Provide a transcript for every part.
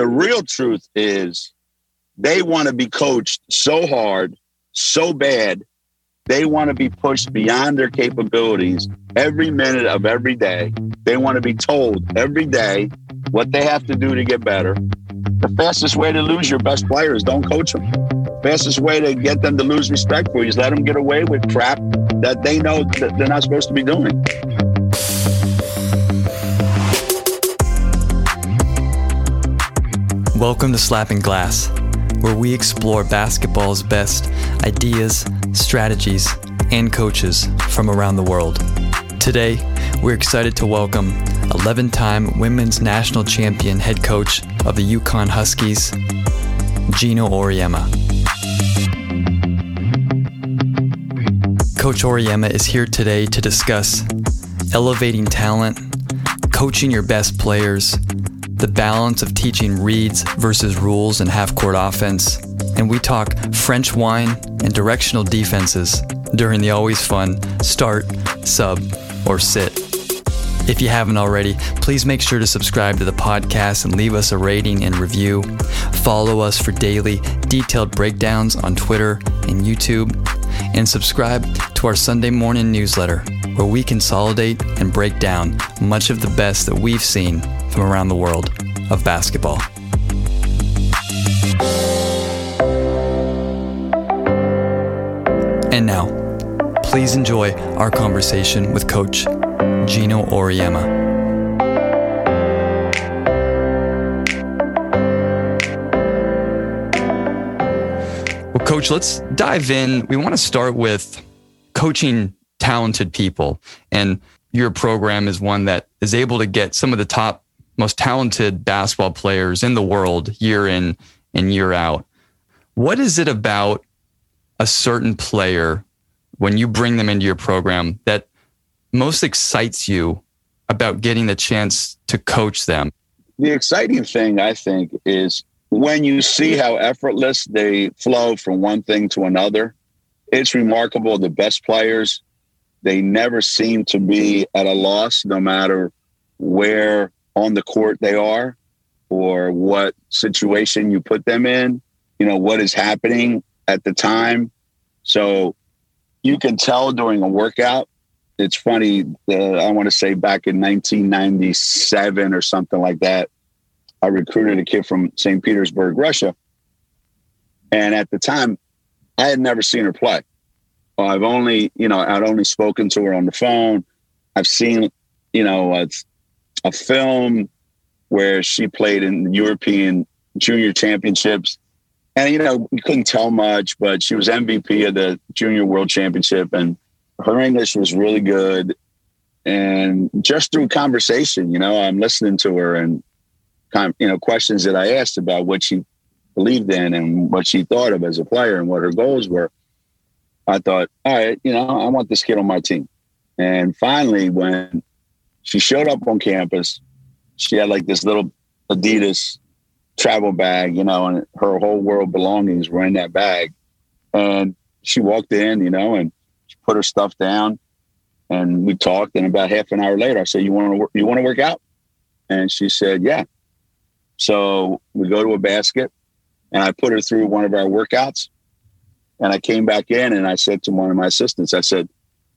The real truth is they want to be coached so hard, so bad. They want to be pushed beyond their capabilities every minute of every day. They want to be told every day what they have to do to get better. The fastest way to lose your best players, don't coach them. Fastest way to get them to lose respect for you is let them get away with crap that they know that they're not supposed to be doing. Welcome to Slapping Glass, where we explore basketball's best ideas, strategies, and coaches from around the world. Today, we're excited to welcome 11 time women's national champion head coach of the UConn Huskies, Gino Auriemma. Coach Auriemma is here today to discuss elevating talent, coaching your best players, the balance of teaching reads versus rules and half court offense, and we talk French wine and directional defenses during the always fun start, sub, or sit. If you haven't already, please make sure to subscribe to the podcast and leave us a rating and review. Follow us for daily, detailed breakdowns on Twitter and YouTube. And subscribe to our Sunday morning newsletter, where we consolidate and break down much of the best that we've seen from around the world of basketball. And now, please enjoy our conversation with Coach Gino Auriemma. Well, Coach, let's dive in. We want to start with coaching talented people. And your program is one that is able to get some of the top most talented basketball players in the world year in and year out. What is it about a certain player when you bring them into your program that most excites you about getting the chance to coach them? The exciting thing, I think, is when you see how effortless they flow from one thing to another. It's remarkable. The best players, they never seem to be at a loss, no matter where on the court they are or what situation you put them in, you know, what is happening at the time. So you can tell during a workout. It's funny, uh, I want to say back in 1997 or something like that, I recruited a kid from St. Petersburg, Russia. And at the time, I had never seen her play. I've only, you know, I'd only spoken to her on the phone. I've seen, you know, it's a film where she played in European junior championships. And, you know, you couldn't tell much, but she was MVP of the junior world championship and her English was really good. And just through conversation, you know, I'm listening to her and, kind, you know, questions that I asked about what she believed in and what she thought of as a player and what her goals were. I thought, all right, you know, I want this kid on my team. And finally, when she showed up on campus. She had like this little Adidas travel bag, you know, and her whole world belongings were in that bag. And she walked in, you know, and she put her stuff down, and we talked. And about half an hour later, I said, "You want to work? You want to work out?" And she said, "Yeah." So we go to a basket, and I put her through one of our workouts. And I came back in, and I said to one of my assistants, I said,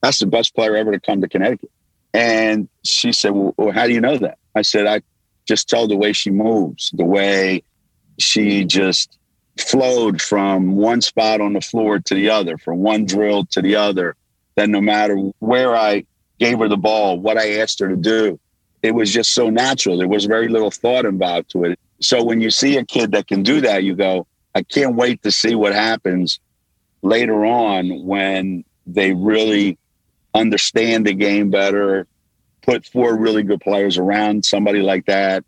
"That's the best player ever to come to Connecticut." And she said, well, how do you know that? I said, I just tell the way she moves, the way she just flowed from one spot on the floor to the other, from one drill to the other. That no matter where I gave her the ball, what I asked her to do, it was just so natural. There was very little thought involved to it. So when you see a kid that can do that, you go, I can't wait to see what happens later on when they really understand the game better, put four really good players around somebody like that.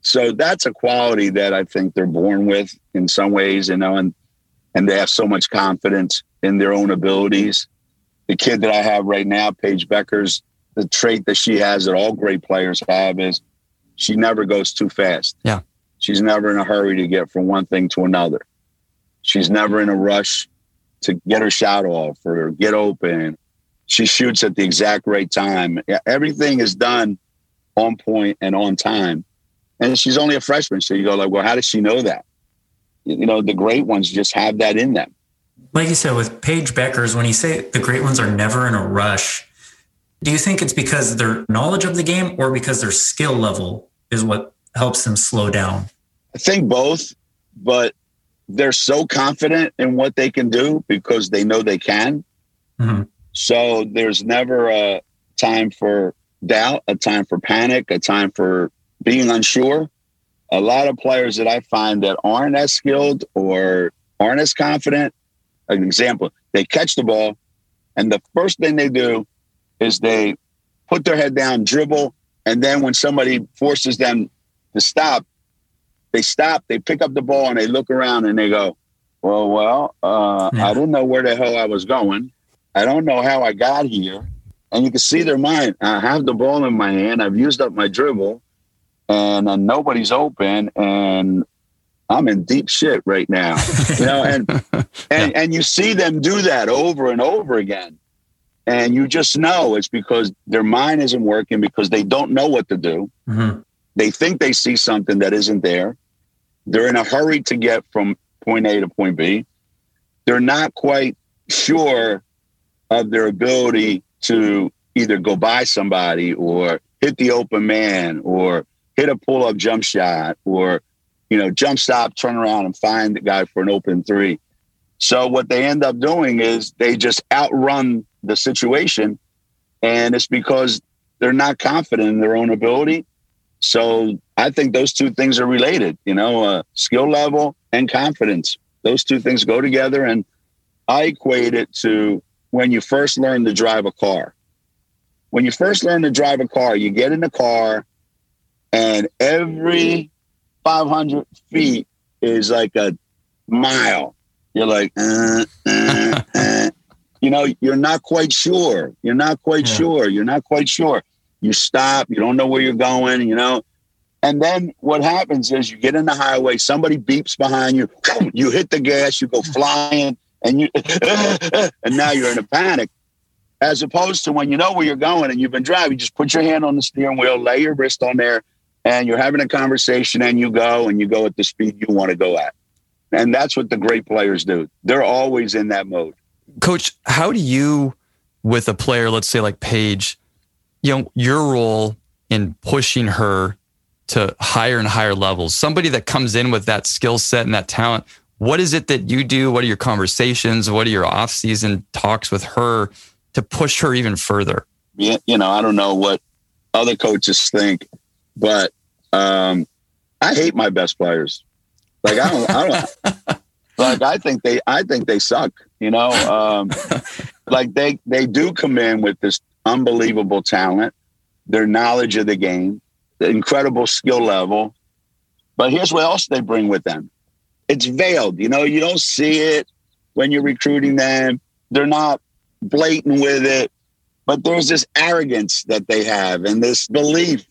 So that's a quality that I think they're born with in some ways, you know, and and they have so much confidence in their own abilities. The kid that I have right now, Paige Bueckers, the trait that she has that all great players have is she never goes too fast. Yeah. She's never in a hurry to get from one thing to another. She's never in a rush to get her shot off or get open she shoots at the exact right time. Everything is done on point and on time. And she's only a freshman. So you go like, well, how does she know that? You know, the great ones just have that in them. Like you said, with Paige Bueckers, when you say the great ones are never in a rush, do you think it's because their knowledge of the game or because their skill level is what helps them slow down? I think both, but they're so confident in what they can do because they know they can. Mm-hmm. So there's never a time for doubt, a time for panic, a time for being unsure. A lot of players that I find that aren't as skilled or aren't as confident, an example, they catch the ball, and the first thing they do is they put their head down, dribble, and then when somebody forces them to stop, they stop, they pick up the ball, and they look around and they go, "Well, well, uh, yeah. I didn't know where the hell I was going. I don't know how I got here." And you can see their mind. I have the ball in my hand. I've used up my dribble, and uh, nobody's open, and I'm in deep shit right now. You know, and and and you see them do that over and over again. And you just know it's because their mind isn't working because they don't know what to do. Mm-hmm. They think they see something that isn't there. They're in a hurry to get from point A to point B. They're not quite sure of their ability to either go by somebody or hit the open man or hit a pull up jump shot or, you know, jump stop, turn around and find the guy for an open three. So what they end up doing is they just outrun the situation. And it's because they're not confident in their own ability. So I think those two things are related, you know, uh, skill level and confidence. Those two things go together. And I equate it to when you first learn to drive a car. When you first learn to drive a car, you get in the car and every 500 feet is like a mile. You're like, uh, uh, uh you know, you're not quite sure. You're not quite yeah. sure. You're not quite sure. You stop, you don't know where you're going, you know. And then what happens is you get in the highway, somebody beeps behind you, you hit the gas, you go flying, and you and now you're in a panic. As opposed to when you know where you're going and you've been driving, just put your hand on the steering wheel, lay your wrist on there, and you're having a conversation and you go and you go at the speed you want to go at. And that's what the great players do. They're always in that mode. Coach, how do you, with a player, let's say like Paige, you know, your role in pushing her to higher and higher levels, somebody that comes in with that skill set and that talent, what is it that you do? What are your conversations? What are your off season talks with her to push her even further? Yeah, you know, I don't know what other coaches think, but um, I hate my best players. Like I don't, I don't like I think they, I think they suck. You know, um, like they they do come in with this unbelievable talent, their knowledge of the game, the incredible skill level. But here's what else they bring with them. It's veiled. You know, you don't see it when you're recruiting them. They're not blatant with it, but there's this arrogance that they have and this belief.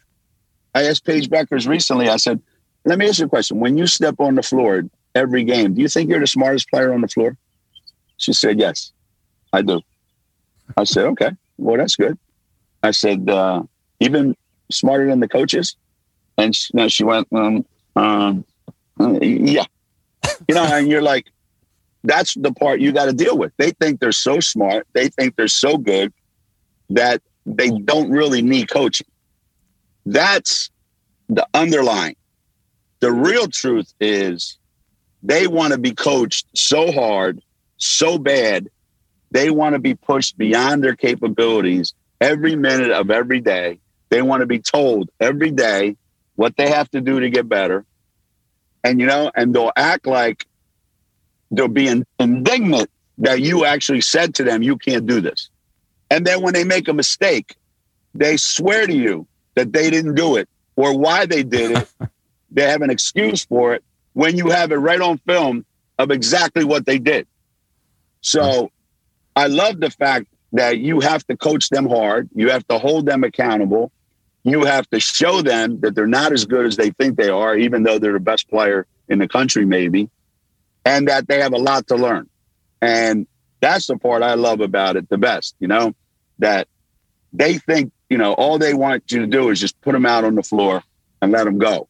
I asked Paige Bueckers recently, I said, let me ask you a question. When you step on the floor every game, do you think you're the smartest player on the floor? She said, Yes, I do. I said, Okay, well, that's good. I said, uh, Even smarter than the coaches? And she, she went, um, um, uh, Yeah. You know, and you're like, that's the part you got to deal with. They think they're so smart, they think they're so good that they don't really need coaching. That's the underlying. The real truth is they want to be coached so hard so bad they want to be pushed beyond their capabilities every minute of every day. They want to be told every day what they have to do to get better. And, you know, and they'll act like they'll be indignant that you actually said to them, you can't do this. And then when they make a mistake, they swear to you that they didn't do it or why they did it. they have an excuse for it when you have it right on film of exactly what they did. So I love the fact that you have to coach them hard. You have to hold them accountable. You have to show them that they're not as good as they think they are, even though they're the best player in the country, maybe, and that they have a lot to learn. And that's the part I love about it the best, you know, that they think, you know, all they want you to do is just put them out on the floor and let them go.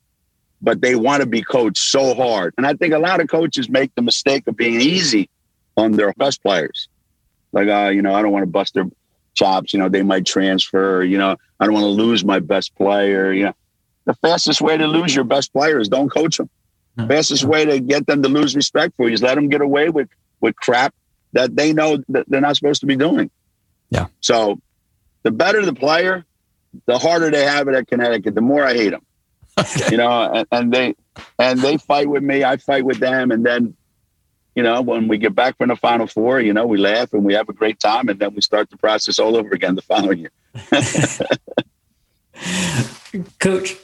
but they want to be coached so hard. And I think a lot of coaches make the mistake of being easy on their best players. Like, uh, you know, I don't want to bust their chops. You know, they might transfer. You know, I don't want to lose my best player. You know, the fastest way to lose your best player is don't coach them. The fastest way to get them to lose respect for you is let them get away with with crap that they know that they're not supposed to be doing. Yeah. So the better the player, the harder they have it at Connecticut. The more I hate them. Okay. You know, and, and they and they fight with me. I fight with them, and then you know, when we get back from the Final Four, you know, we laugh and we have a great time, and then we start the process all over again the following year. Coach,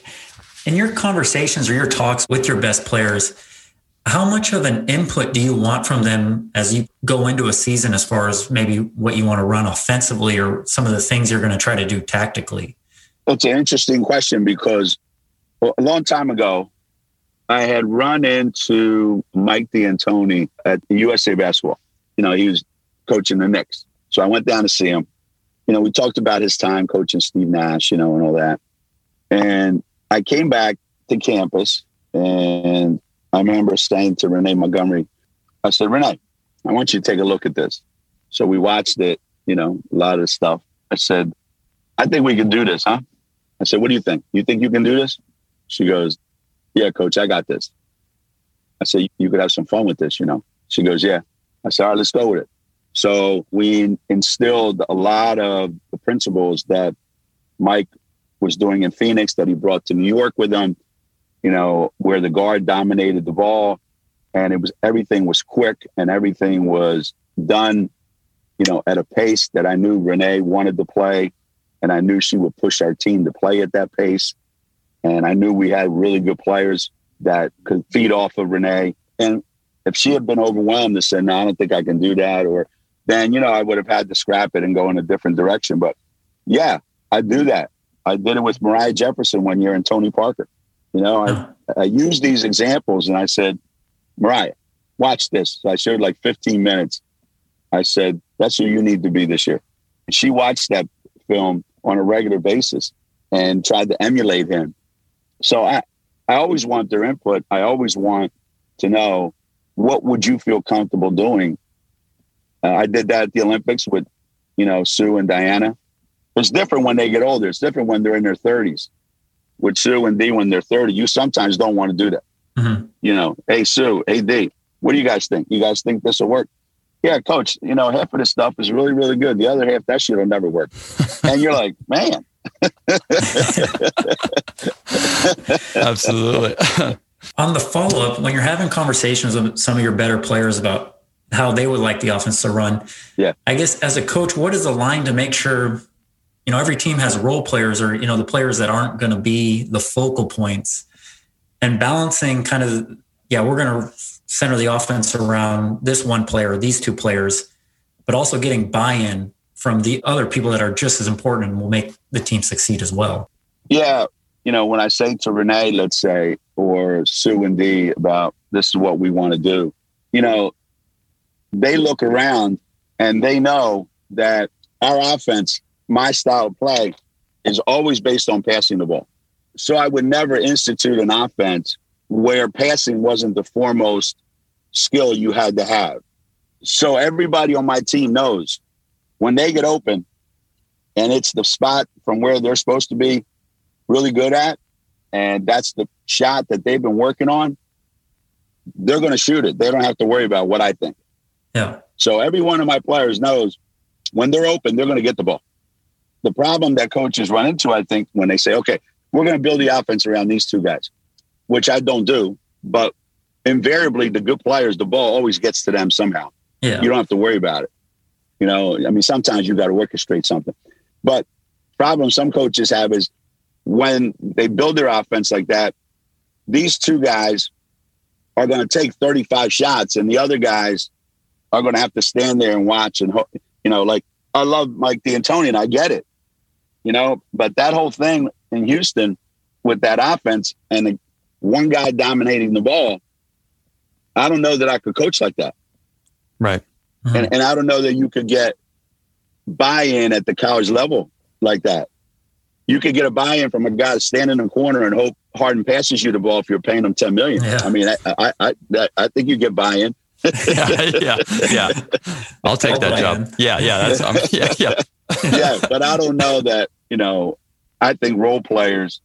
in your conversations or your talks with your best players, how much of an input do you want from them as you go into a season as far as maybe what you want to run offensively or some of the things you're going to try to do tactically? It's an interesting question because a long time ago, I had run into Mike D'Antoni at USA Basketball. You know, he was coaching the Knicks. So I went down to see him. You know, we talked about his time coaching Steve Nash, you know, and all that. And I came back to campus and I remember saying to Renee Montgomery, I said, Renee, I want you to take a look at this. So we watched it, you know, a lot of stuff. I said, I think we can do this, huh? I said, what do you think? You think you can do this? She goes, yeah, coach, I got this. I said, you could have some fun with this, you know? She goes, yeah. I said, all right, let's go with it. So we instilled a lot of the principles that Mike was doing in Phoenix that he brought to New York with him, you know, where the guard dominated the ball and it was everything was quick and everything was done, you know, at a pace that I knew Renee wanted to play and I knew she would push our team to play at that pace. And I knew we had really good players that could feed off of Renee. And if she had been overwhelmed and said, no, I don't think I can do that, or then, you know, I would have had to scrap it and go in a different direction. But yeah, I do that. I did it with Moriah Jefferson one year and Tony Parker. You know, I, I used these examples and I said, Moriah, watch this. So I showed like 15 minutes. I said, that's who you need to be this year. she watched that film on a regular basis and tried to emulate him. So I, I always want their input. I always want to know what would you feel comfortable doing. Uh, I did that at the Olympics with, you know, Sue and Diana. It's different when they get older. It's different when they're in their 30s. With Sue and Dee when they're 30, you sometimes don't want to do that. Mm-hmm. You know, hey Sue, hey Dee, what do you guys think? You guys think this will work? Yeah, coach, you know, half of this stuff is really, really good. The other half, that shit will never work. and you're like, man, Absolutely. On the follow up, when you're having conversations with some of your better players about how they would like the offense to run, yeah, I guess as a coach, what is the line to make sure, you know, every team has role players or you know the players that aren't going to be the focal points, and balancing kind of yeah, we're going to center the offense around this one player, these two players, but also getting buy-in from the other people that are just as important and will make the team succeed as well. Yeah. You know, when I say to Renee, let's say, or Sue and Dee about this is what we want to do, you know, they look around and they know that our offense, my style of play, is always based on passing the ball. So I would never institute an offense where passing wasn't the foremost skill you had to have. So everybody on my team knows when they get open and it's the spot from where they're supposed to be really good at, and that's the shot that they've been working on, they're going to shoot it. They don't have to worry about what I think. Yeah. So every one of my players knows when they're open, they're going to get the ball. The problem that coaches run into, I think, when they say, okay, we're going to build the offense around these two guys, which I don't do, but invariably the good players, the ball always gets to them somehow. Yeah. You don't have to worry about it. You know, I mean, sometimes you got to orchestrate something. But problem some coaches have is when they build their offense like that, these two guys are going to take 35 shots and the other guys are going to have to stand there and watch and you know like i love mike d'antoni and i get it you know but that whole thing in houston with that offense and the one guy dominating the ball i don't know that i could coach like that right Mm-hmm. And, and I don't know that you could get buy in at the college level like that. You could get a buy in from a guy standing in the corner and hope Harden passes you the ball if you're paying him 10 million. Yeah. I mean, I, I, I, I think you get buy-in. yeah, yeah, yeah. I'll take that job. Yeah, yeah, that's um, yeah, yeah. yeah, but I don't know that, you know, I think role players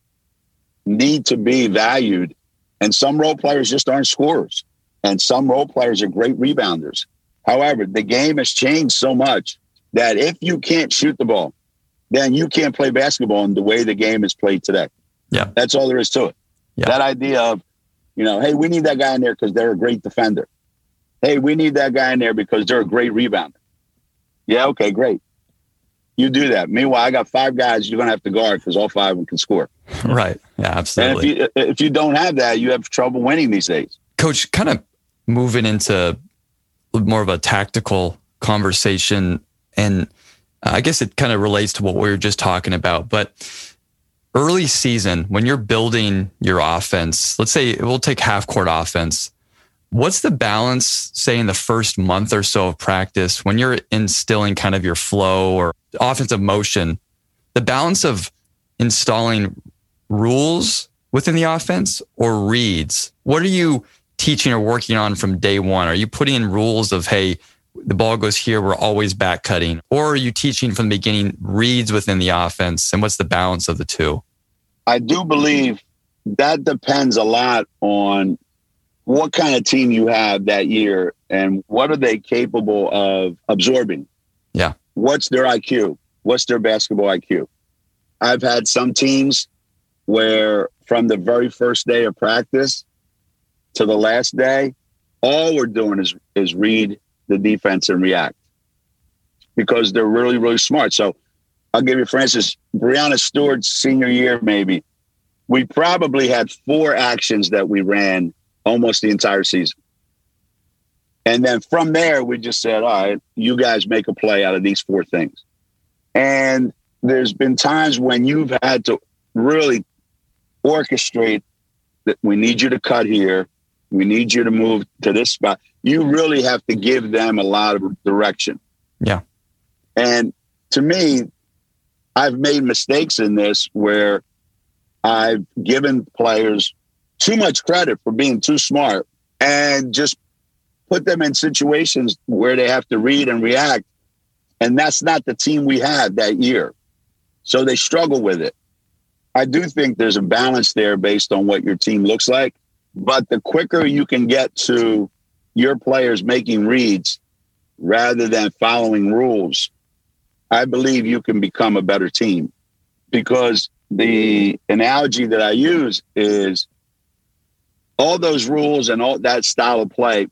need to be valued and some role players just aren't scorers and some role players are great rebounders. However, the game has changed so much that if you can't shoot the ball, then you can't play basketball in the way the game is played today. Yeah. That's all there is to it. Yeah. That idea of, you know, hey, we need that guy in there because they're a great defender. Hey, we need that guy in there because they're a great rebounder. Yeah, okay, great. You do that. Meanwhile, I got five guys you're going to have to guard because all five of them can score. Right. Yeah, absolutely. And if you, if you don't have that, you have trouble winning these days. Coach, kind of moving into more of a tactical conversation, and I guess it kind of relates to what we were just talking about, but early season, when you're building your offense, let's say we'll take half court offense. What's the balance, say, in the first month or so of practice when you're instilling kind of your flow or offensive motion? The balance of installing rules within the offense or reads? What are you teaching or working on from day one? Are you putting in rules of, hey, the ball goes here, we're always back cutting? Or are you teaching from the beginning reads within the offense? And what's the balance of the two? I do believe that depends a lot on what kind of team you have that year and what are they capable of absorbing. Yeah. What's their IQ? What's their basketball IQ? I've had some teams where from the very first day of practice to the last day, all we're doing is is read the defense and react because they're really, really smart. So I'll give you, for instance, Breanna Stewart's senior year, maybe. We probably had four actions that we ran almost the entire season. And then from there, we just said, all right, you guys make a play out of these four things. And there's been times when you've had to really orchestrate that we need you to cut here. We need you to move to this spot. You really have to give them a lot of direction. Yeah. And to me, I've made mistakes in this where I've given players too much credit for being too smart and just put them in situations where they have to read and react. And that's not the team we had that year. So they struggle with it. I do think there's a balance there based on what your team looks like. But the quicker you can get to your players making reads rather than following rules, I believe you can become a better team. Because the analogy that I use is all those rules and all that style of play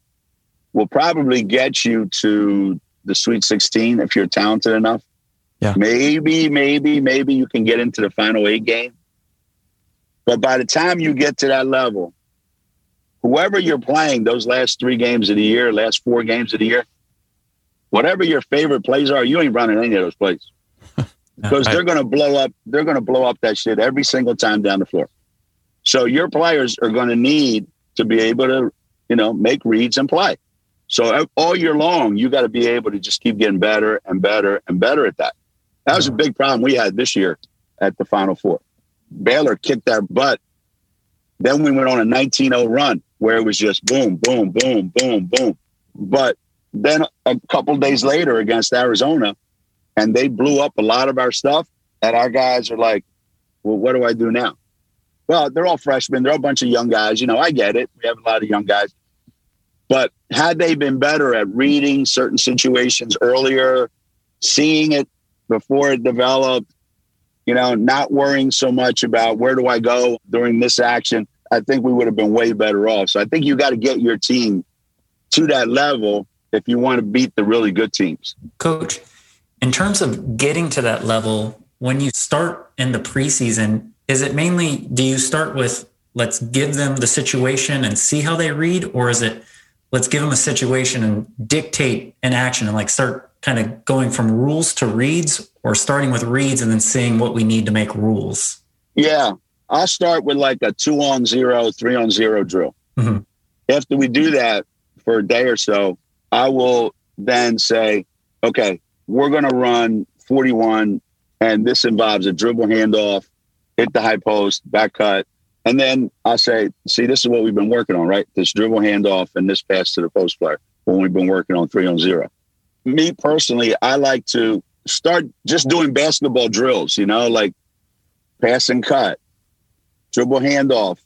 will probably get you to the Sweet 16 if you're talented enough. Yeah. Maybe, maybe, maybe you can get into the final eight game. But by the time you get to that level, whoever you're playing those last three games of the year, last four games of the year, whatever your favorite plays are, you ain't running any of those plays. Because they're gonna blow up, they're gonna blow up that shit every single time down the floor. So your players are gonna need to be able to, you know, make reads and play. So all year long, you got to be able to just keep getting better and better and better at that. That was a big problem we had this year at the Final Four. Baylor kicked our butt. Then we went on a 19 0 run where it was just boom, boom, boom, boom, boom. But then a couple days later against Arizona, and they blew up a lot of our stuff. And our guys are like, well, what do I do now? Well, they're all freshmen. They're a bunch of young guys. You know, I get it. We have a lot of young guys. But had they been better at reading certain situations earlier, seeing it before it developed, you know, not worrying so much about where do I go during this action, I think we would have been way better off. So I think you got to get your team to that level if you want to beat the really good teams. Coach, in terms of getting to that level, when you start in the preseason, is it mainly do you start with let's give them the situation and see how they read, or is it let's give them a situation and dictate an action and like start kind of going from rules to reads or starting with reads and then seeing what we need to make rules? Yeah, I'll start with like a two on zero, three on zero drill. Mm-hmm. After we do that for a day or so, I will then say, okay, we're going to run 41, and this involves a dribble handoff, hit the high post, back cut, And then I say, see, this is what we've been working on, right? This dribble handoff and this pass to the post player when we've been working on three on zero. Me personally, I like to start just doing basketball drills, you know, like pass and cut, dribble handoff,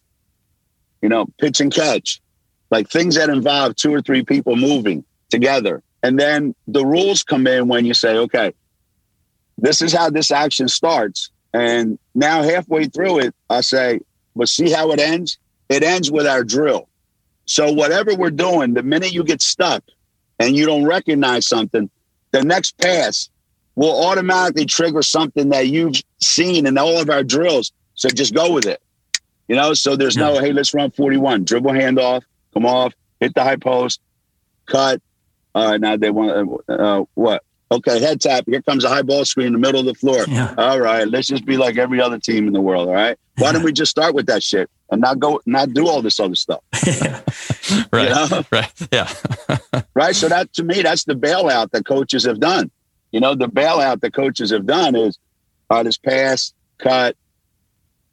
you know, pitch and catch, like things that involve two or three people moving together. And then the rules come in when you say, okay, this is how this action starts. And now halfway through it, I say, but see how it ends? It ends with our drill. So whatever we're doing, the minute you get stuck and you don't recognize something, the next pass will automatically trigger something that you've seen in all of our drills. So just go with it. You know, so there's no, hey, let's run 41, dribble handoff, come off, hit the high post, cut. All right, now they want uh, uh, what? Okay, head tap. Here comes a high ball screen in the middle of the floor. Yeah. All right, let's just be like every other team in the world. All right. Why don't we just start with that shit and not go, not do all this other stuff? right. Know? Right. Yeah. right. So that to me, that's the bailout that coaches have done. You know, the bailout that coaches have done is, all right, this pass, cut.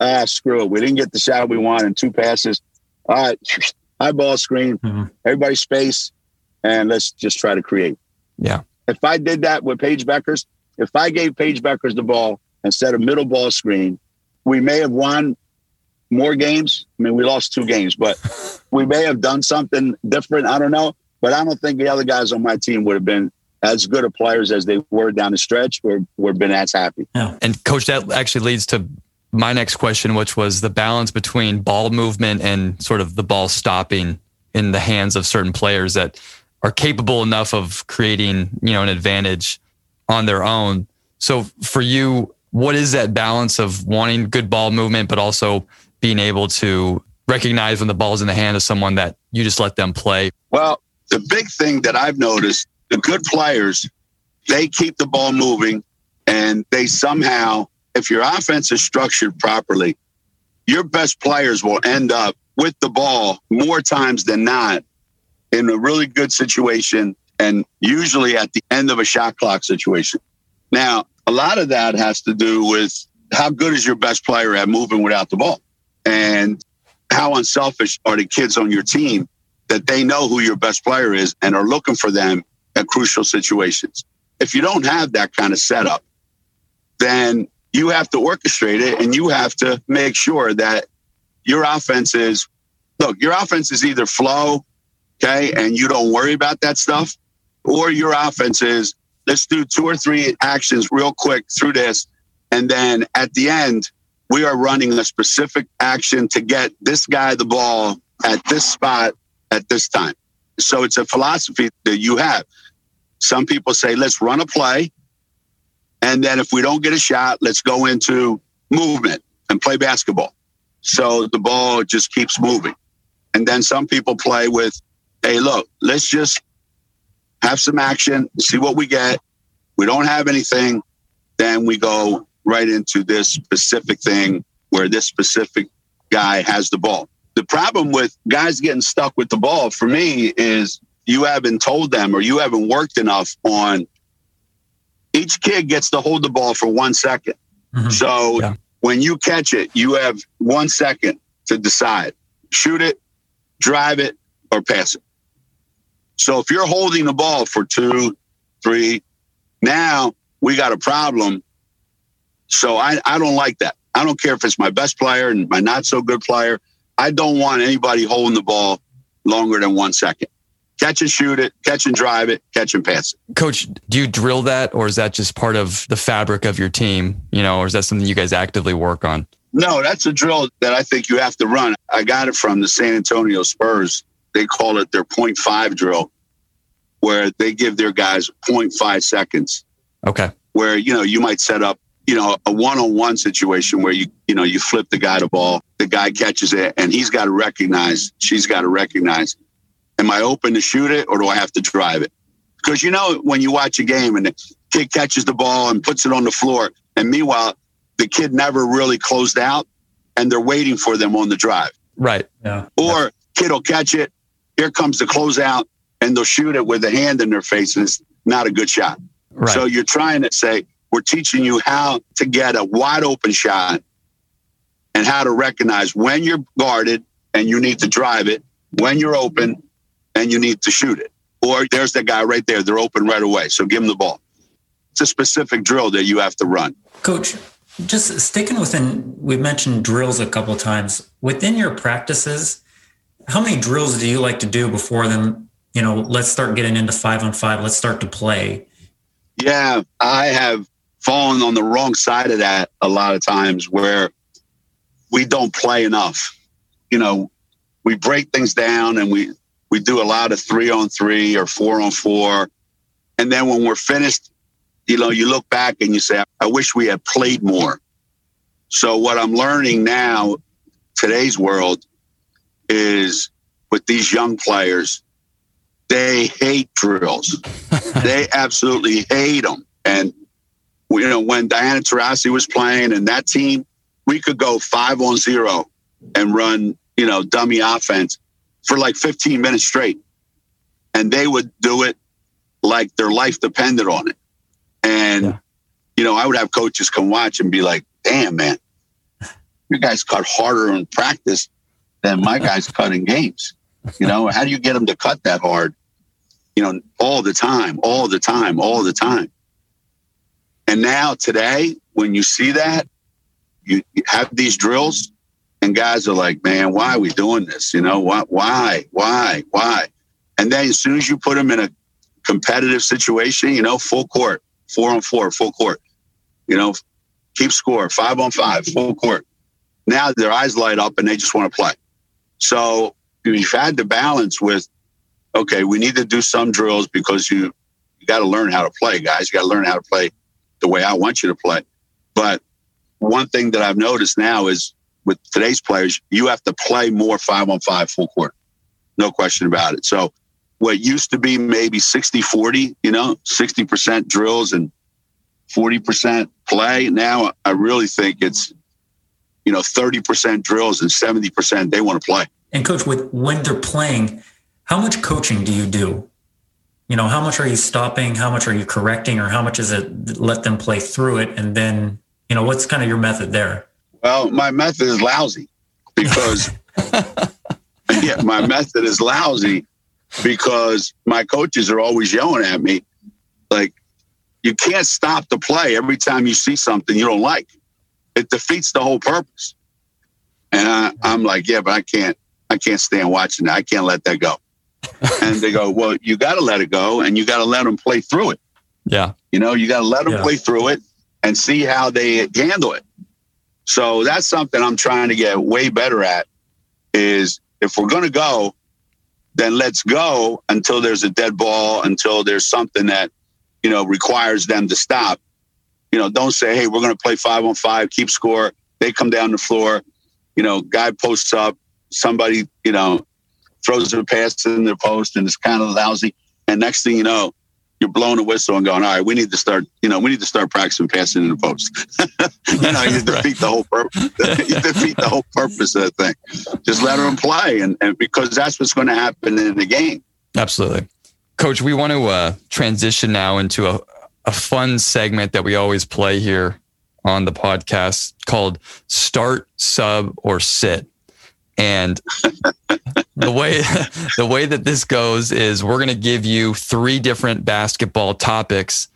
Ah, screw it. We didn't get the shot we wanted in two passes. All right, high ball screen. Mm-hmm. Everybody space, and let's just try to create. Yeah. If I did that with Paige Bueckers, if I gave Paige Bueckers the ball instead of middle ball screen, we may have won more games. I mean, we lost two games, but we may have done something different. I don't know. But I don't think the other guys on my team would have been as good of players as they were down the stretch or have been as happy. Yeah. And coach, that actually leads to my next question, which was the balance between ball movement and sort of the ball stopping in the hands of certain players that are capable enough of creating, you know, an advantage on their own. So for you, what is that balance of wanting good ball movement, but also being able to recognize when the ball's in the hand of someone that you just let them play? Well, the big thing that I've noticed, the good players, they keep the ball moving and they somehow, if your offense is structured properly, your best players will end up with the ball more times than not in a really good situation and usually at the end of a shot clock situation. Now, a lot of that has to do with how good is your best player at moving without the ball and how unselfish are the kids on your team that they know who your best player is and are looking for them at crucial situations. If you don't have that kind of setup, then you have to orchestrate it and you have to make sure that your offense is look, your offense is either flow Okay. And you don't worry about that stuff. Or your offense is let's do two or three actions real quick through this. And then at the end, we are running a specific action to get this guy the ball at this spot at this time. So it's a philosophy that you have. Some people say, let's run a play. And then if we don't get a shot, let's go into movement and play basketball. So the ball just keeps moving. And then some people play with hey, look, let's just have some action, see what we get. We don't have anything, then we go right into this specific thing where this specific guy has the ball. The problem with guys getting stuck with the ball for me is you haven't told them or you haven't worked enough on each kid gets to hold the ball for one second. Mm-hmm. So yeah. when you catch it, you have one second to decide shoot it, drive it, or pass it. So if you're holding the ball for two, three, now we got a problem. So I, I don't like that. I don't care if it's my best player and my not so good player. I don't want anybody holding the ball longer than one second. Catch and shoot it, catch and drive it, catch and pass it. Coach, do you drill that or is that just part of the fabric of your team? You know, or is that something you guys actively work on? No, that's a drill that I think you have to run. I got it from the San Antonio Spurs they call it their 0.5 drill, where they give their guys 0.5 seconds. Okay. Where, you know, you might set up, you know, a one on one situation where you, you know, you flip the guy the ball, the guy catches it, and he's got to recognize, she's got to recognize, am I open to shoot it or do I have to drive it? Because, you know, when you watch a game and the kid catches the ball and puts it on the floor, and meanwhile, the kid never really closed out and they're waiting for them on the drive. Right. Yeah. Or kid will catch it, here comes the closeout, and they'll shoot it with a hand in their face, and it's not a good shot. Right. So you're trying to say, we're teaching you how to get a wide open shot and how to recognize when you're guarded and you need to drive it, when you're open and you need to shoot it. Or there's that guy right there, they're open right away. So give him the ball. It's a specific drill that you have to run. Coach, just sticking within, We've mentioned drills a couple times. Within your practices, how many drills do you like to do before then? You know, let's start getting into five on five. Let's start to play. Yeah, I have fallen on the wrong side of that a lot of times where we don't play enough. You know, we break things down and we we do a lot of three on three or four on four. And then when we're finished, you know, you look back and you say, I wish we had played more. So what I'm learning now, today's world, is with these young players, they hate drills. they absolutely hate them. And you know, when Diana Taurasi was playing and that team, we could go five on zero and run, you know, dummy offense for like 15 minutes straight. And they would do it like their life depended on it. And, yeah. you know, I would have coaches come watch and be like, damn, man, you guys cut harder in practice than my guys cut in games. You know, how do you get them to cut that hard? You know, all the time, all the time, all the time. And now today, when you see that, you have these drills, and guys are like, man, why are we doing this? You know, why, why, why, why? And then as soon as you put them in a competitive situation, you know, full court, four on four, full court, you know, keep score, five on five, full court. Now their eyes light up and they just want to play. So you've had to balance with, okay, we need to do some drills because you, you got to learn how to play, guys. You got to learn how to play the way I want you to play. But one thing that I've noticed now is with today's players, you have to play more five on five full court. No question about it. So what used to be maybe 60 40, you know, 60% drills and 40% play. Now I really think it's, you know, 30% drills and 70% they want to play. And coach, with when they're playing, how much coaching do you do? You know, how much are you stopping? How much are you correcting? Or how much is it let them play through it? And then, you know, what's kind of your method there? Well, my method is lousy because yeah, my method is lousy because my coaches are always yelling at me like you can't stop the play every time you see something you don't like. It defeats the whole purpose. And I, I'm like, yeah, but I can't I can't stand watching that. I can't let that go. and they go, well, you got to let it go and you got to let them play through it. Yeah. You know, you got to let them yeah. play through it and see how they handle it. So that's something I'm trying to get way better at is if we're going to go, then let's go until there's a dead ball, until there's something that, you know, requires them to stop. You know, don't say, hey, we're going to play five on five, keep score. They come down the floor, you know, guy posts up, somebody, you know, throws a pass in the post and it's kind of lousy. And next thing you know, you're blowing a whistle and going, all right, we need to start, you know, we need to start practicing passing in the post. you know, you defeat the whole purpose. you defeat the whole purpose of the thing. Just let them play, and, and because that's what's going to happen in the game. Absolutely, Coach. We want to uh, transition now into a, a fun segment that we always play here on the podcast called "Start, Sub, or Sit." And the way the way that this goes is we're going to give you three different basketball topics.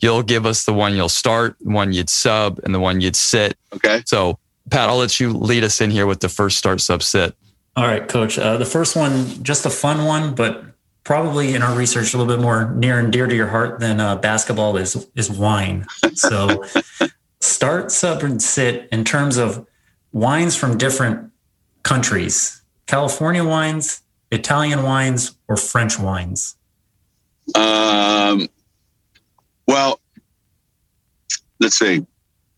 You'll give us the one you'll start, one you'd sub, and the one you'd sit. Okay. So, Pat, I'll let you lead us in here with the first start, sub, sit. All right, Coach. Uh, the first one, just a fun one, but probably in our research a little bit more near and dear to your heart than uh, basketball is is wine. So, start, sub, and sit in terms of wines from different countries California wines, Italian wines, or French wines? Um, well, let's see.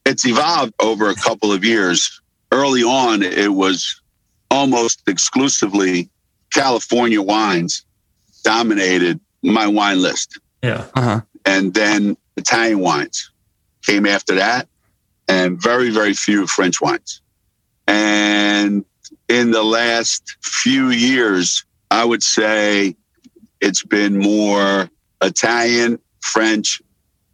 It's evolved over a couple of years. Early on, it was almost exclusively California wines dominated my wine list. Yeah. Uh-huh. And then Italian wines came after that, and very, very few French wines. And in the last few years, I would say it's been more Italian, French,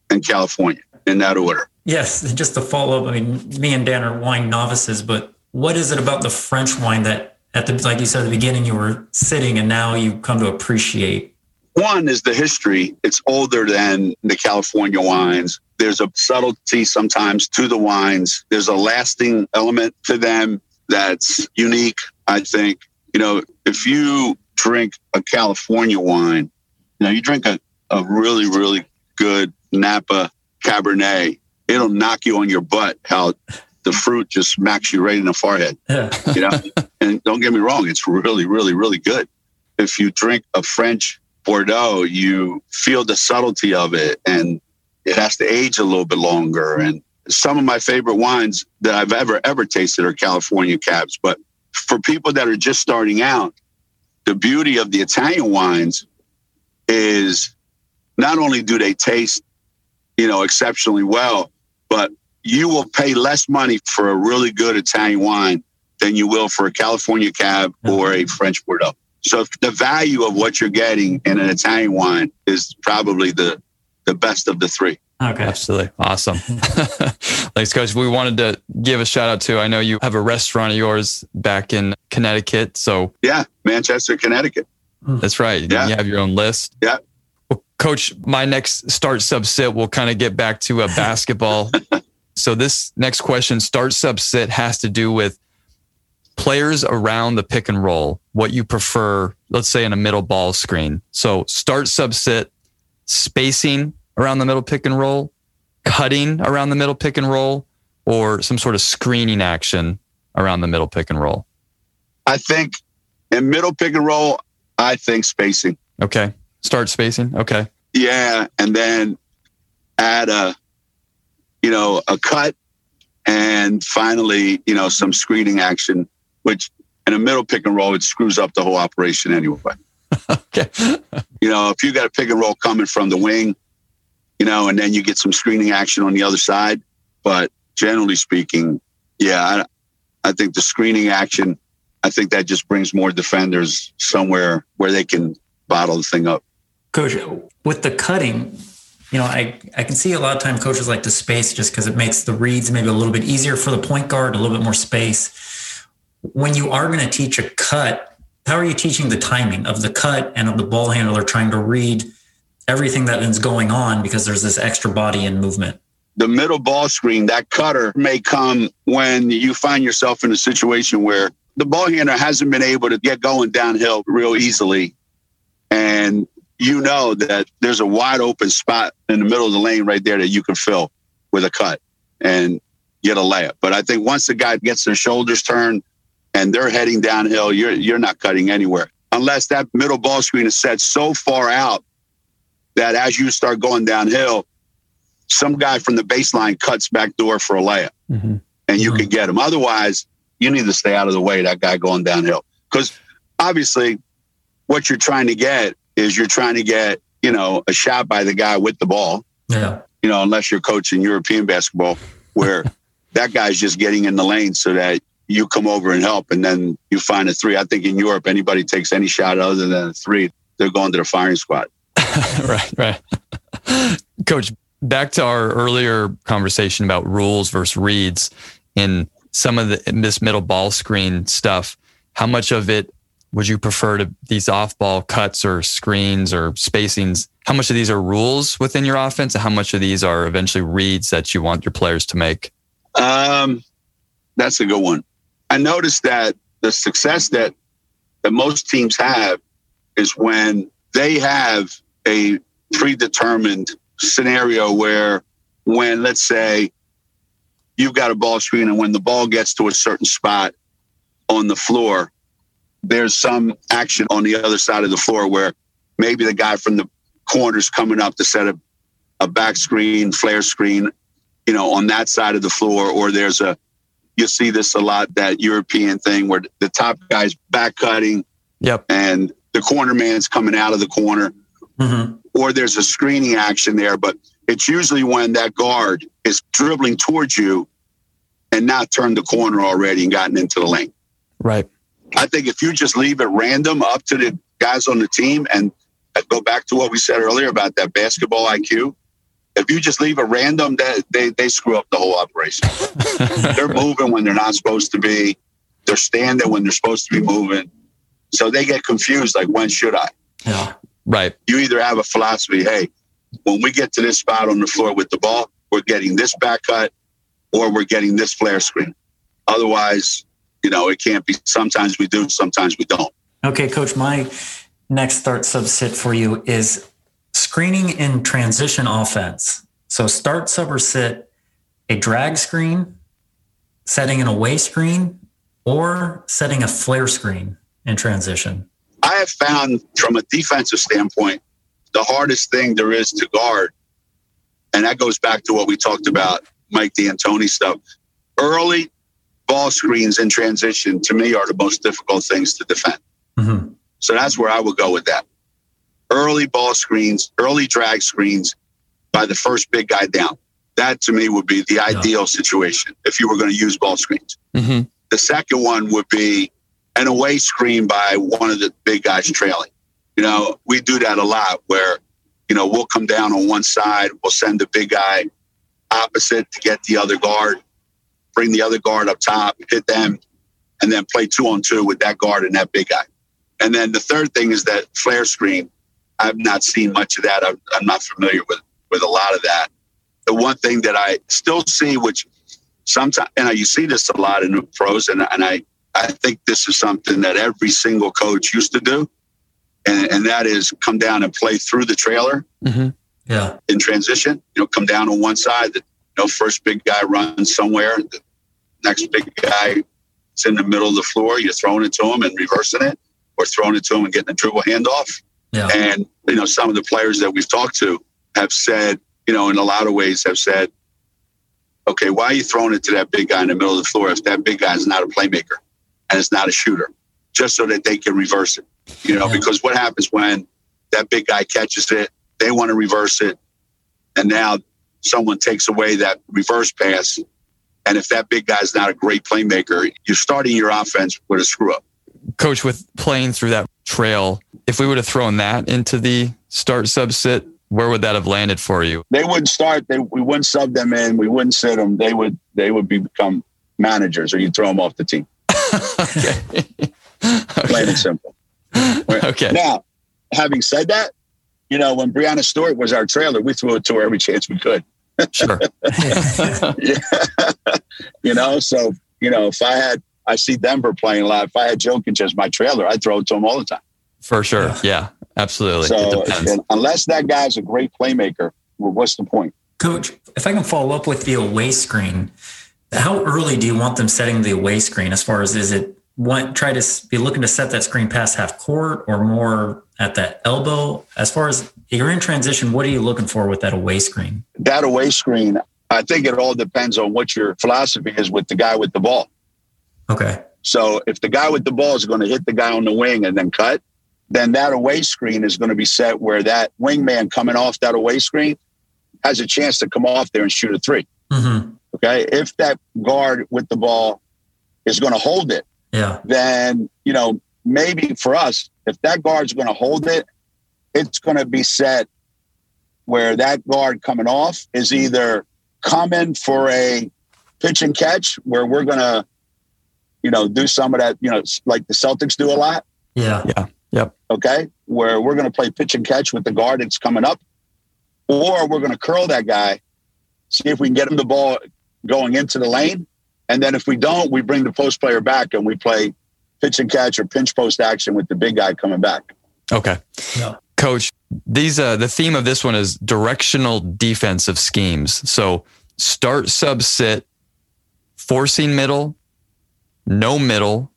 and California in that order. Yes, just to follow up, I mean, me and Dan are wine novices, but what is it about the French wine that at the like you said at the beginning you were sitting and now you come to appreciate? One is the history. It's older than the California wines. There's a subtlety sometimes to the wines. There's a lasting element to them that's unique, I think. You know, if you drink a California wine, you know, you drink a, a really, really good Napa Cabernet, it'll knock you on your butt how the fruit just smacks you right in the forehead. Yeah. You know, and don't get me wrong, it's really, really, really good. If you drink a French Bordeaux, you feel the subtlety of it and it has to age a little bit longer. And some of my favorite wines that I've ever, ever tasted are California cabs. But for people that are just starting out, the beauty of the Italian wines is not only do they taste, you know, exceptionally well, but you will pay less money for a really good Italian wine than you will for a California cab or a French Bordeaux. So the value of what you're getting in an Italian wine is probably the the best of the three. Okay. Absolutely. Awesome. Thanks, coach. We wanted to give a shout out to, I know you have a restaurant of yours back in Connecticut. So, yeah, Manchester, Connecticut. Hmm. That's right. Yeah. You have your own list. Yeah. Well, coach, my next start sub sit, we'll kind of get back to a basketball. so, this next question, start sub sit, has to do with players around the pick and roll, what you prefer, let's say in a middle ball screen. So start subset, spacing around the middle pick and roll, cutting around the middle pick and roll, or some sort of screening action around the middle pick and roll? I think in middle pick and roll, I think spacing. Okay. Start spacing. Okay. Yeah. And then add a, you know, a cut and finally, you know, some screening action which in a middle pick and roll, it screws up the whole operation anyway. okay. you know, if you got a pick and roll coming from the wing, you know, and then you get some screening action on the other side. But generally speaking, yeah, I, I think the screening action, I think that just brings more defenders somewhere where they can bottle the thing up. Coach, with the cutting, you know, I, I can see a lot of time coaches like to space just because it makes the reads maybe a little bit easier for the point guard, a little bit more space when you are going to teach a cut, how are you teaching the timing of the cut and of the ball handler trying to read everything that is going on because there's this extra body and movement? The middle ball screen, that cutter may come when you find yourself in a situation where the ball handler hasn't been able to get going downhill real easily. And you know that there's a wide open spot in the middle of the lane right there that you can fill with a cut and get a layup. But I think once the guy gets their shoulders turned, and they're heading downhill, you're you're not cutting anywhere unless that middle ball screen is set so far out that as you start going downhill, some guy from the baseline cuts back door for a layup, mm-hmm. and you mm-hmm. can get him. Otherwise, you need to stay out of the way that guy going downhill because obviously, what you're trying to get is you're trying to get you know a shot by the guy with the ball. Yeah. You know, unless you're coaching European basketball, where that guy's just getting in the lane so that you come over and help, and then you find a three. I think in Europe, anybody takes any shot other than a three, they're going to the firing squad. right, right. Coach, back to our earlier conversation about rules versus reads in some of the in this middle ball screen stuff. How much of it would you prefer to these off ball cuts or screens or spacings? How much of these are rules within your offense, and how much of these are eventually reads that you want your players to make? Um, that's a good one. I noticed that the success that that most teams have is when they have a predetermined scenario where when let's say you've got a ball screen and when the ball gets to a certain spot on the floor there's some action on the other side of the floor where maybe the guy from the corners coming up to set up a back screen flare screen you know on that side of the floor or there's a you see this a lot that European thing where the top guy's back cutting. Yep. And the corner man's coming out of the corner. Mm-hmm. Or there's a screening action there, but it's usually when that guard is dribbling towards you and not turned the corner already and gotten into the lane. Right. I think if you just leave it random up to the guys on the team and go back to what we said earlier about that basketball IQ, If you just leave a random, that they, they screw up the whole operation. they're moving when they're not supposed to be. They're standing when they're supposed to be moving. So they get confused like, when should I? Yeah. Right. You either have a philosophy, hey, when we get to this spot on the floor with the ball, we're getting this back cut or we're getting this flare screen. Otherwise, you know, it can't be. Sometimes we do, sometimes we don't. Okay, coach, my next start subset for you is screening in transition offense. So start sub or sit, a drag screen, setting an away screen, or setting a flare screen in transition. I have found from a defensive standpoint, the hardest thing there is to guard, and that goes back to what we talked about, Mike D'Antoni stuff. Early ball screens in transition to me are the most difficult things to defend. Mm-hmm. So that's where I would go with that. Early ball screens, early drag screens by the first big guy down. That to me would be the ideal situation if you were going to use ball screens. hmm The second one would be an away screen by one of the big guys trailing. You know, we do that a lot where, you know, we'll come down on one side, we'll send the big guy opposite to get the other guard, bring the other guard up top, hit them, and then play two on two with that guard and that big guy. And then the third thing is that flare screen. I've not seen much of that. I'm, I'm not familiar with, with a lot of that. The one thing that I still see, which sometimes, and you see this a lot in the pros, and, and I, I think this is something that every single coach used to do, and, and that is come down and play through the trailer hmm Yeah. in transition. You know, come down on one side. The you know, first big guy runs somewhere. The next big guy is in the middle of the floor. You're throwing it to him and reversing it, or throwing it to him and getting a dribble handoff. Yeah. And you know, some of the players that we've talked to have said, you know, in a lot of ways, have said, okay, why are you throwing it to that big guy in the middle of the floor if that big guy is not a playmaker and it's not a shooter, just so that they can reverse it? You know, Yeah. because what happens when that big guy catches it, they want to reverse it, and now someone takes away that reverse pass. And if that big guy's not a great playmaker, you're starting your offense with a screw up. Coach, with playing through that trail, if we would have thrown that into the start subset, where would that have landed for you? they wouldn't start. They we wouldn't sub them in. We wouldn't sit them. They would they would become managers, or you throw them off the team. okay. Plain and simple. okay. Now, having said that, you know when Breanna Stewart was our trailer, we threw it to her every chance we could. Sure. you know, so you know if I had I see Denver playing a lot. If I had Jokic as my trailer, I'd throw it to him all the time. For sure. Yeah, absolutely. it So depends. and unless that guy's a great playmaker, well, what's the point? Coach, if I can follow up with the away screen, how early do you want them setting the away screen? As far as is it want try to be looking to set that screen past half court or more at that elbow? As far as you're in transition, what are you looking for with that away screen? that away screen, I think it all depends on what your philosophy is with the guy with the ball. Okay. So if the guy with the ball is going to hit the guy on the wing and then cut, then that away screen is going to be set where that wingman coming off that away screen has a chance to come off there and shoot a three. hmm Okay. If that guard with the ball is going to hold it, Yeah. then, you know, maybe for us, if that guard's going to hold it, it's going to be set where that guard coming off is either coming for a pitch and catch where we're going to, you know, do some of that, you know, like the Celtics do a lot. Yeah. Yeah. Yep. Okay. Where we're going to play pitch and catch with the guard that's coming up, or we're going to curl that guy, see if we can get him the ball going into the lane. And then if we don't, we bring the post player back and we play pitch and catch or pinch post action with the big guy coming back. Okay. Yeah. Coach, these uh, the theme of this one is directional defensive schemes. So start sub sit, forcing middle, no middle,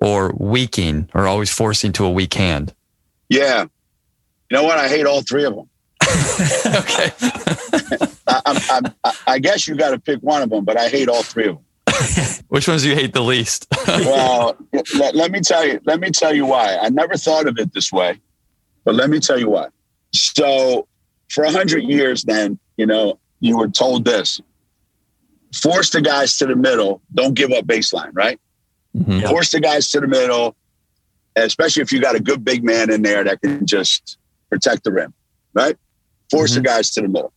or weaking, or always forcing to a weak hand. Yeah. You know what? I hate all three of them. okay. I, I'm, I'm, I- I guess you got to pick one of them, but I hate all three of them. Which ones do you hate the least? well, let, let me tell you. Let me tell you why. I never thought of it this way, but let me tell you why. So, for a hundred years, then you know you were told this: force the guys to the middle. Don't give up baseline. Right? Mhm. Force the guys to the middle, especially if you got a good big man in there that can just protect the rim. Right? Force the guys to the middle.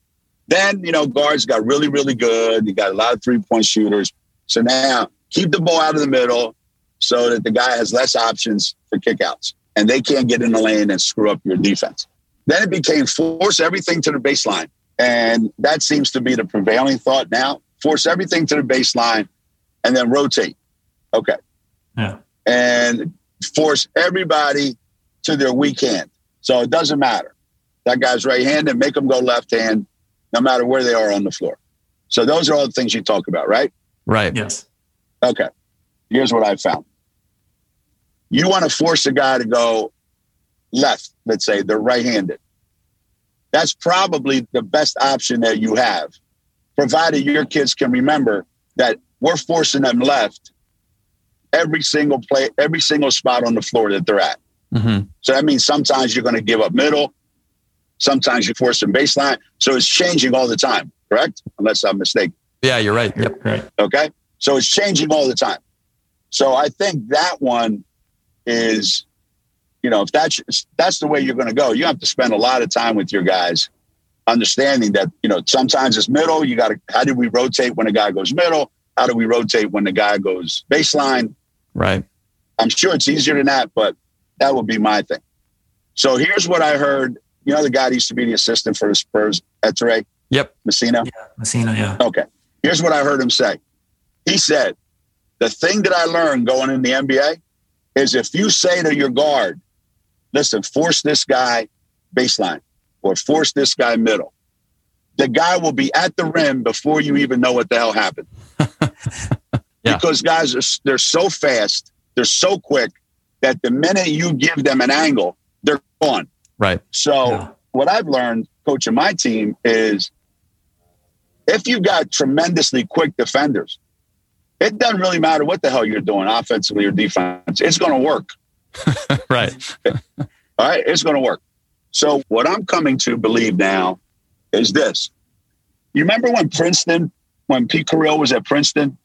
Then, you know, guards got really, really good. You got a lot of three point shooters. So now keep the ball out of the middle so that the guy has less options for kickouts and they can't get in the lane and screw up your defense. Then it became force everything to the baseline. And that seems to be the prevailing thought now. Force everything to the baseline and then rotate. Okay. Yeah. And force everybody to their weak hand. So it doesn't matter. That guy's right handed, make them go left hand, no matter where they are on the floor. So those are all the things you talk about, right? Right. Yes. Okay. Here's what I found. You want to force a guy to go left, let's say they're right handed. That's probably the best option that you have, provided your kids can remember that we're forcing them left every single play, every single spot on the floor that they're at. Mm-hmm. So that means sometimes you're going to give up middle, sometimes you force them baseline. So it's changing all the time, correct? Unless I'm mistaken. Yeah, you're right. Yep. Right. Okay. So it's changing all the time. So I think that one is, you know, if that's that's the way you're going to go, you have to spend a lot of time with your guys, understanding that you know sometimes it's middle. You got to how do we rotate when a guy goes middle? How do we rotate when the guy goes baseline? Right. I'm sure it's easier than that, but that would be my thing. So here's what I heard. You know, the guy that used to be the assistant for the Spurs, Ettore Yep. Messina. Yeah. Messina. Yeah. Okay. Here's what I heard him say. He said, The thing that I learned going in the NBA is if you say to your guard, listen, force this guy baseline or force this guy middle, the guy will be at the rim before you even know what the hell happened. Yeah. Because guys are they're so fast, they're so quick that the minute you give them an angle, they're gone. Right. So Yeah. what I've learned coaching my team is if you've got tremendously quick defenders, it doesn't really matter what the hell you're doing offensively or defense. It's going to work. right. All right. It's going to work. So what I'm coming to believe now is this. You remember when Princeton, when Pete Carril was at Princeton,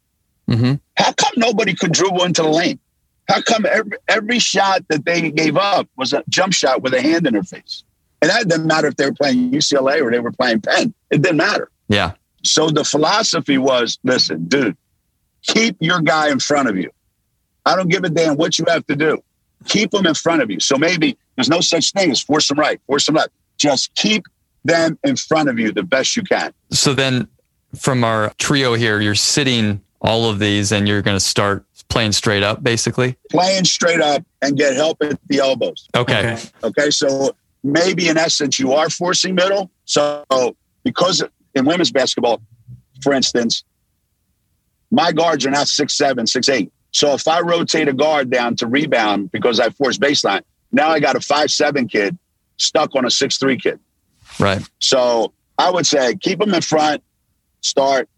Mm-hmm. how come nobody could dribble into the lane? How come every, every shot that they gave up was a jump shot with a hand in their face? And that didn't matter if they were playing UCLA or they were playing Penn. It didn't matter. Yeah. So the philosophy was listen, dude, keep your guy in front of you. I don't give a damn what you have to do. Keep them in front of you. So maybe there's no such thing as force them right, force them left. Just keep them in front of you the best you can. So then from our trio here, you're sitting all of these and you're going to start playing straight up basically. Playing straight up and get help at the elbows. Okay. Okay, so maybe in essence you are forcing middle. So because in women's basketball, for instance, my guards are not six seven, six eight. So if I rotate a guard down to rebound because I force baseline, now I got a five seven kid stuck on a six three kid. Right. So I would say keep them in front, start,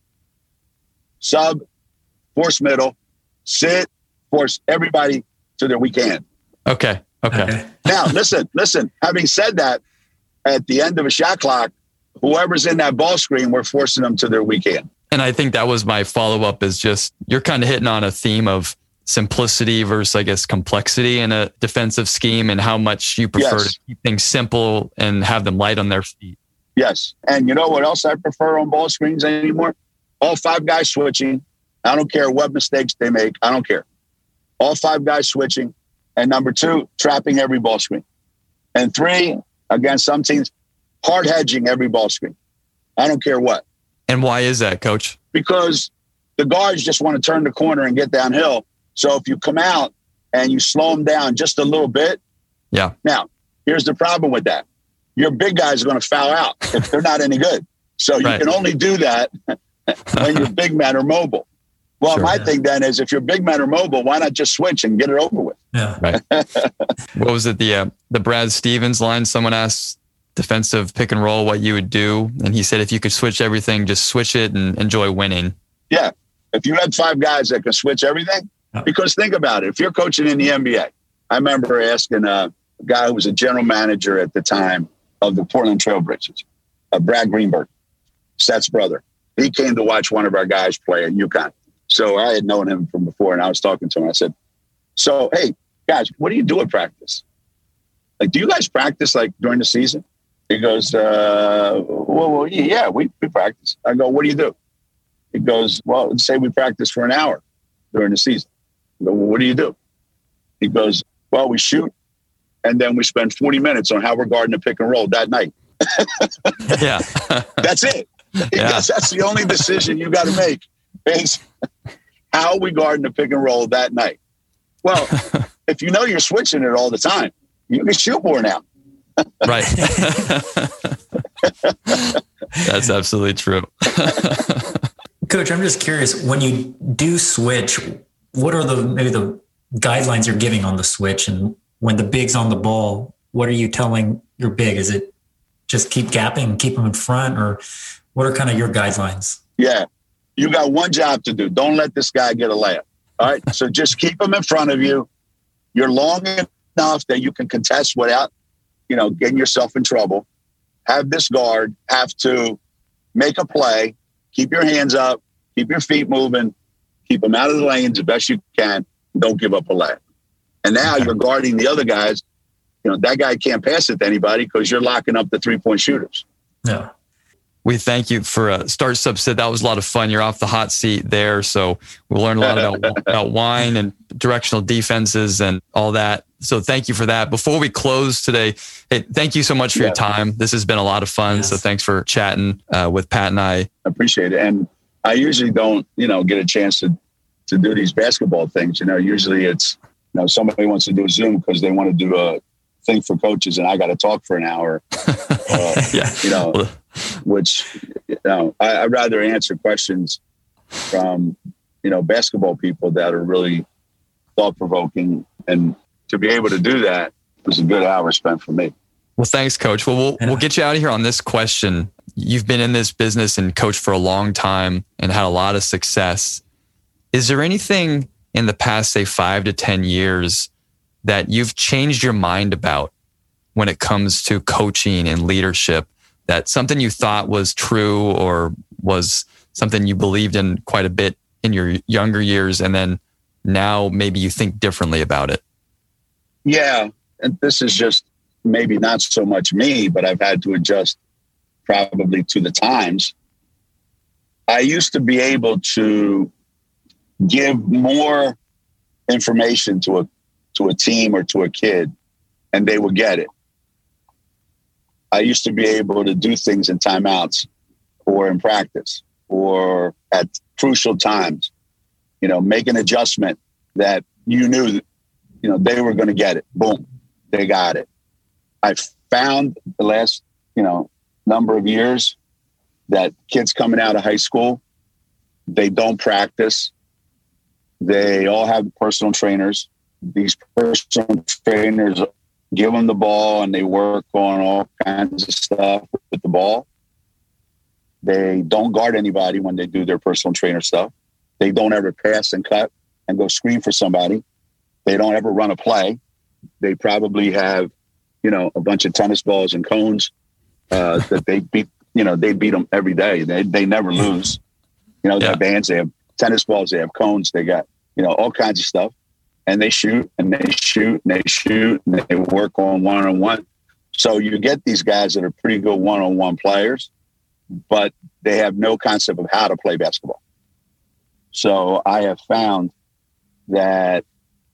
sub, force middle, sit, force everybody to their weak hand. Okay. Okay. Okay. Now, listen, listen. Having said that, at the end of a shot clock, whoever's in that ball screen, we're forcing them to their weak hand. And I think that was my follow up is just you're kind of hitting on a theme of simplicity versus, I guess, complexity in a defensive scheme and how much you prefer Yes. to keep things simple and have them light on their feet. Yes. And you know what else I prefer on ball screens anymore? All five guys switching. I don't care what mistakes they make. I don't care. All five guys switching. And number two, trapping every ball screen. And three, against some teams, hard hedging every ball screen. I don't care what. And why is that, coach? because the guards just want to turn the corner and get downhill. So if you come out and you slow them down just a little bit, Yeah. Now, here's the problem with that: your big guys are going to foul out if they're not any good. So you Right. can only do that when your big men are mobile. Well, Sure. my thing then is if your big men are mobile, why not just switch and get it over with? Yeah. What was it? The uh, the Brad Stevens line. Someone asked defensive pick and roll what you would do, and he said if you could switch everything, just switch it and enjoy winning. Yeah. If you had five guys that could switch everything, because think about it. If you're coaching in the NBA, I remember asking uh, a guy who was a general manager at the time of the Portland Trailblazers, uh, Brad Greenberg, Seth's brother. He came to watch one of our guys play at UConn. So I had known him from before, and I was talking to him. I said, "So, hey guys, what do you do at practice? Like, do you guys practice like during the season?" He goes, uh, well, well, yeah, we, we practice. I go, what do you do? He goes, well, say we practice for an hour during the season. I go, well, what do you do? He goes, well, we shoot and then we spend 40 minutes on how we're guarding the pick and roll that night. yeah. that's it. Yeah. that's the only decision you got to make is how we guarding the pick and roll that night. Well, if you know you're switching it all the time, you can shoot more now. Right. that's absolutely true. Coach, I'm just curious when you do switch, what are the maybe the guidelines you're giving on the switch and when the big's on the ball, what are you telling your big? Is it just keep gapping, keep them in front, or what are kind of your guidelines? Yeah, you got one job to do. Don't let this guy get a layup. All right, so just keep him in front of you. You're long enough that you can contest without, you know, getting yourself in trouble. Have this guard have to make a play, keep your hands up, keep your feet moving, keep them out of the lanes the best you can. Don't give up a layup. And now you're guarding the other guys. You know, that guy can't pass it to anybody because you're locking up the three point shooters. Yeah. We thank you for uh, start subset. That was a lot of fun. You're off the hot seat there, so we learned a lot about about wine and directional defenses and all that. So thank you for that. Before we close today, hey, thank you so much for yeah. your time. This has been a lot of fun. Yes. So thanks for chatting uh, with Pat and I. I appreciate it. And I usually don't, you know, get a chance to to do these basketball things. You know, usually it's you know, somebody wants to do a Zoom because they want to do a thing for coaches, and I got to talk for an hour. Uh, yeah, you know, which you know, I, I'd rather answer questions from you know basketball people that are really thought provoking, and to be able to do that was a good hour spent for me. Well, thanks, Coach. Well, we'll we'll get you out of here on this question. You've been in this business and coached for a long time and had a lot of success. Is there anything in the past, say five to 10 years that you've changed your mind about when it comes to coaching and leadership? That something you thought was true or was something you believed in quite a bit in your younger years, and then now maybe you think differently about it? Yeah. And this is just maybe not so much me, but I've had to adjust probably to the times. I used to be able to give more information to a to a team or to a kid and they would get it. I used to be able to do things in timeouts or in practice or at crucial times, you know, make an adjustment that you knew, you know, they were going to get it. Boom, they got it. I found the last, you know, number of years that kids coming out of high school, they don't practice. They all have personal trainers. These personal trainers give them the ball and they work on all kinds of stuff with the ball. They don't guard anybody when they do their personal trainer stuff. They don't ever pass and cut and go screen for somebody. They don't ever run a play. They probably have, you know, a bunch of tennis balls and cones uh, that they beat. You know, they beat them every day. They they never lose. You know, they yeah. have bands. They have tennis balls. They have cones. They got you know, all kinds of stuff. And they shoot and they shoot and they shoot and they work on one on one. So you get these guys that are pretty good one on one players, but they have no concept of how to play basketball. So I have found that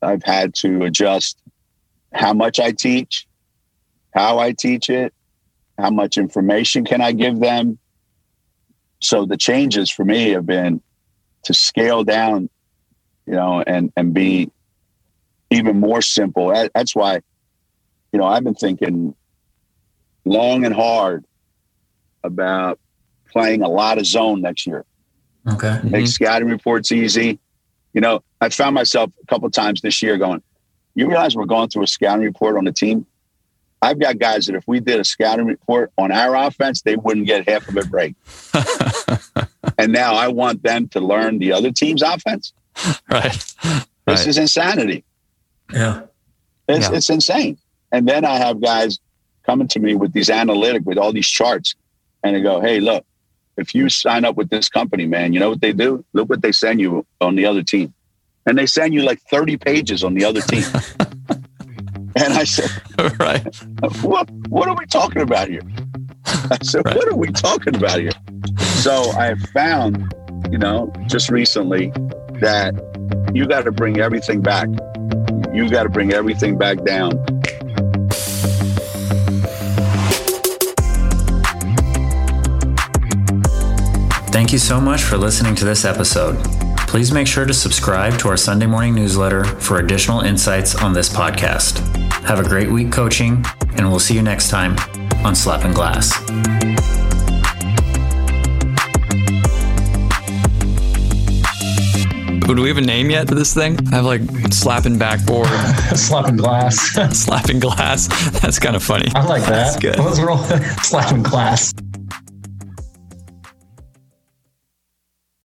I've had to adjust how much I teach, how I teach it, how much information can I give them. So the changes for me have been to scale down you know, and and be even more simple. That's why, you know, I've been thinking long and hard about playing a lot of zone next year. Okay. Make mm-hmm. scouting reports easy. You know, I found myself a couple times this year going, you realize we're going through a scouting report on the team? I've got guys that if we did a scouting report on our offense, they wouldn't get half of it right. and now I want them to learn the other team's offense. right. This right. is insanity. Yeah. It's, yeah. it's insane. And then I have guys coming to me with these analytic, with all these charts, and they go, hey, look, if you sign up with this company, man, you know what they do? Look what they send you on the other team. And they send you like 30 pages on the other team. and I said, right. What, what are we talking about here? I said, right. what are we talking about here? So I found, you know, just recently that you got to bring everything back. You got to bring everything back down. Thank you so much for listening to this episode. Please make sure to subscribe to our Sunday morning newsletter for additional insights on this podcast. Have a great week coaching, and we'll see you next time on Slapping Glass. Do we have a name yet for this thing? I have like slapping backboard, slapping glass, slapping glass. That's kind of funny. I like that. That's good. Let's roll slapping glass.